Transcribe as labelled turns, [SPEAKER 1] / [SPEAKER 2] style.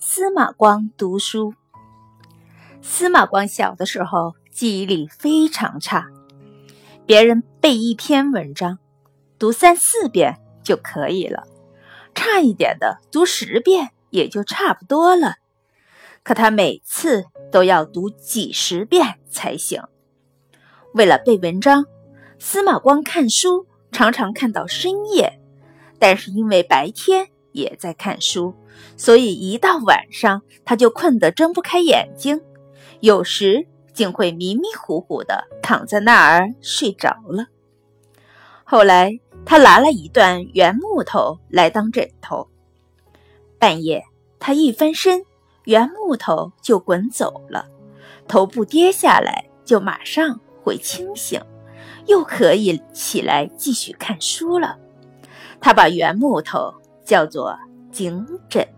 [SPEAKER 1] 司马光读书。司马光小的时候记忆力非常差，别人背一篇文章，读三四遍就可以了，差一点的读十遍也就差不多了。可他每次都要读几十遍才行。为了背文章，司马光看书常常看到深夜，但是因为白天也在看书，所以一到晚上他就困得睁不开眼睛，有时竟会迷迷糊糊的躺在那儿睡着了。后来他拿了一段圆木头来当枕头，半夜他一翻身。圆木头就滚走了，头部跌下来就马上会清醒，又可以起来继续看书了。他把圆木头叫做颈枕。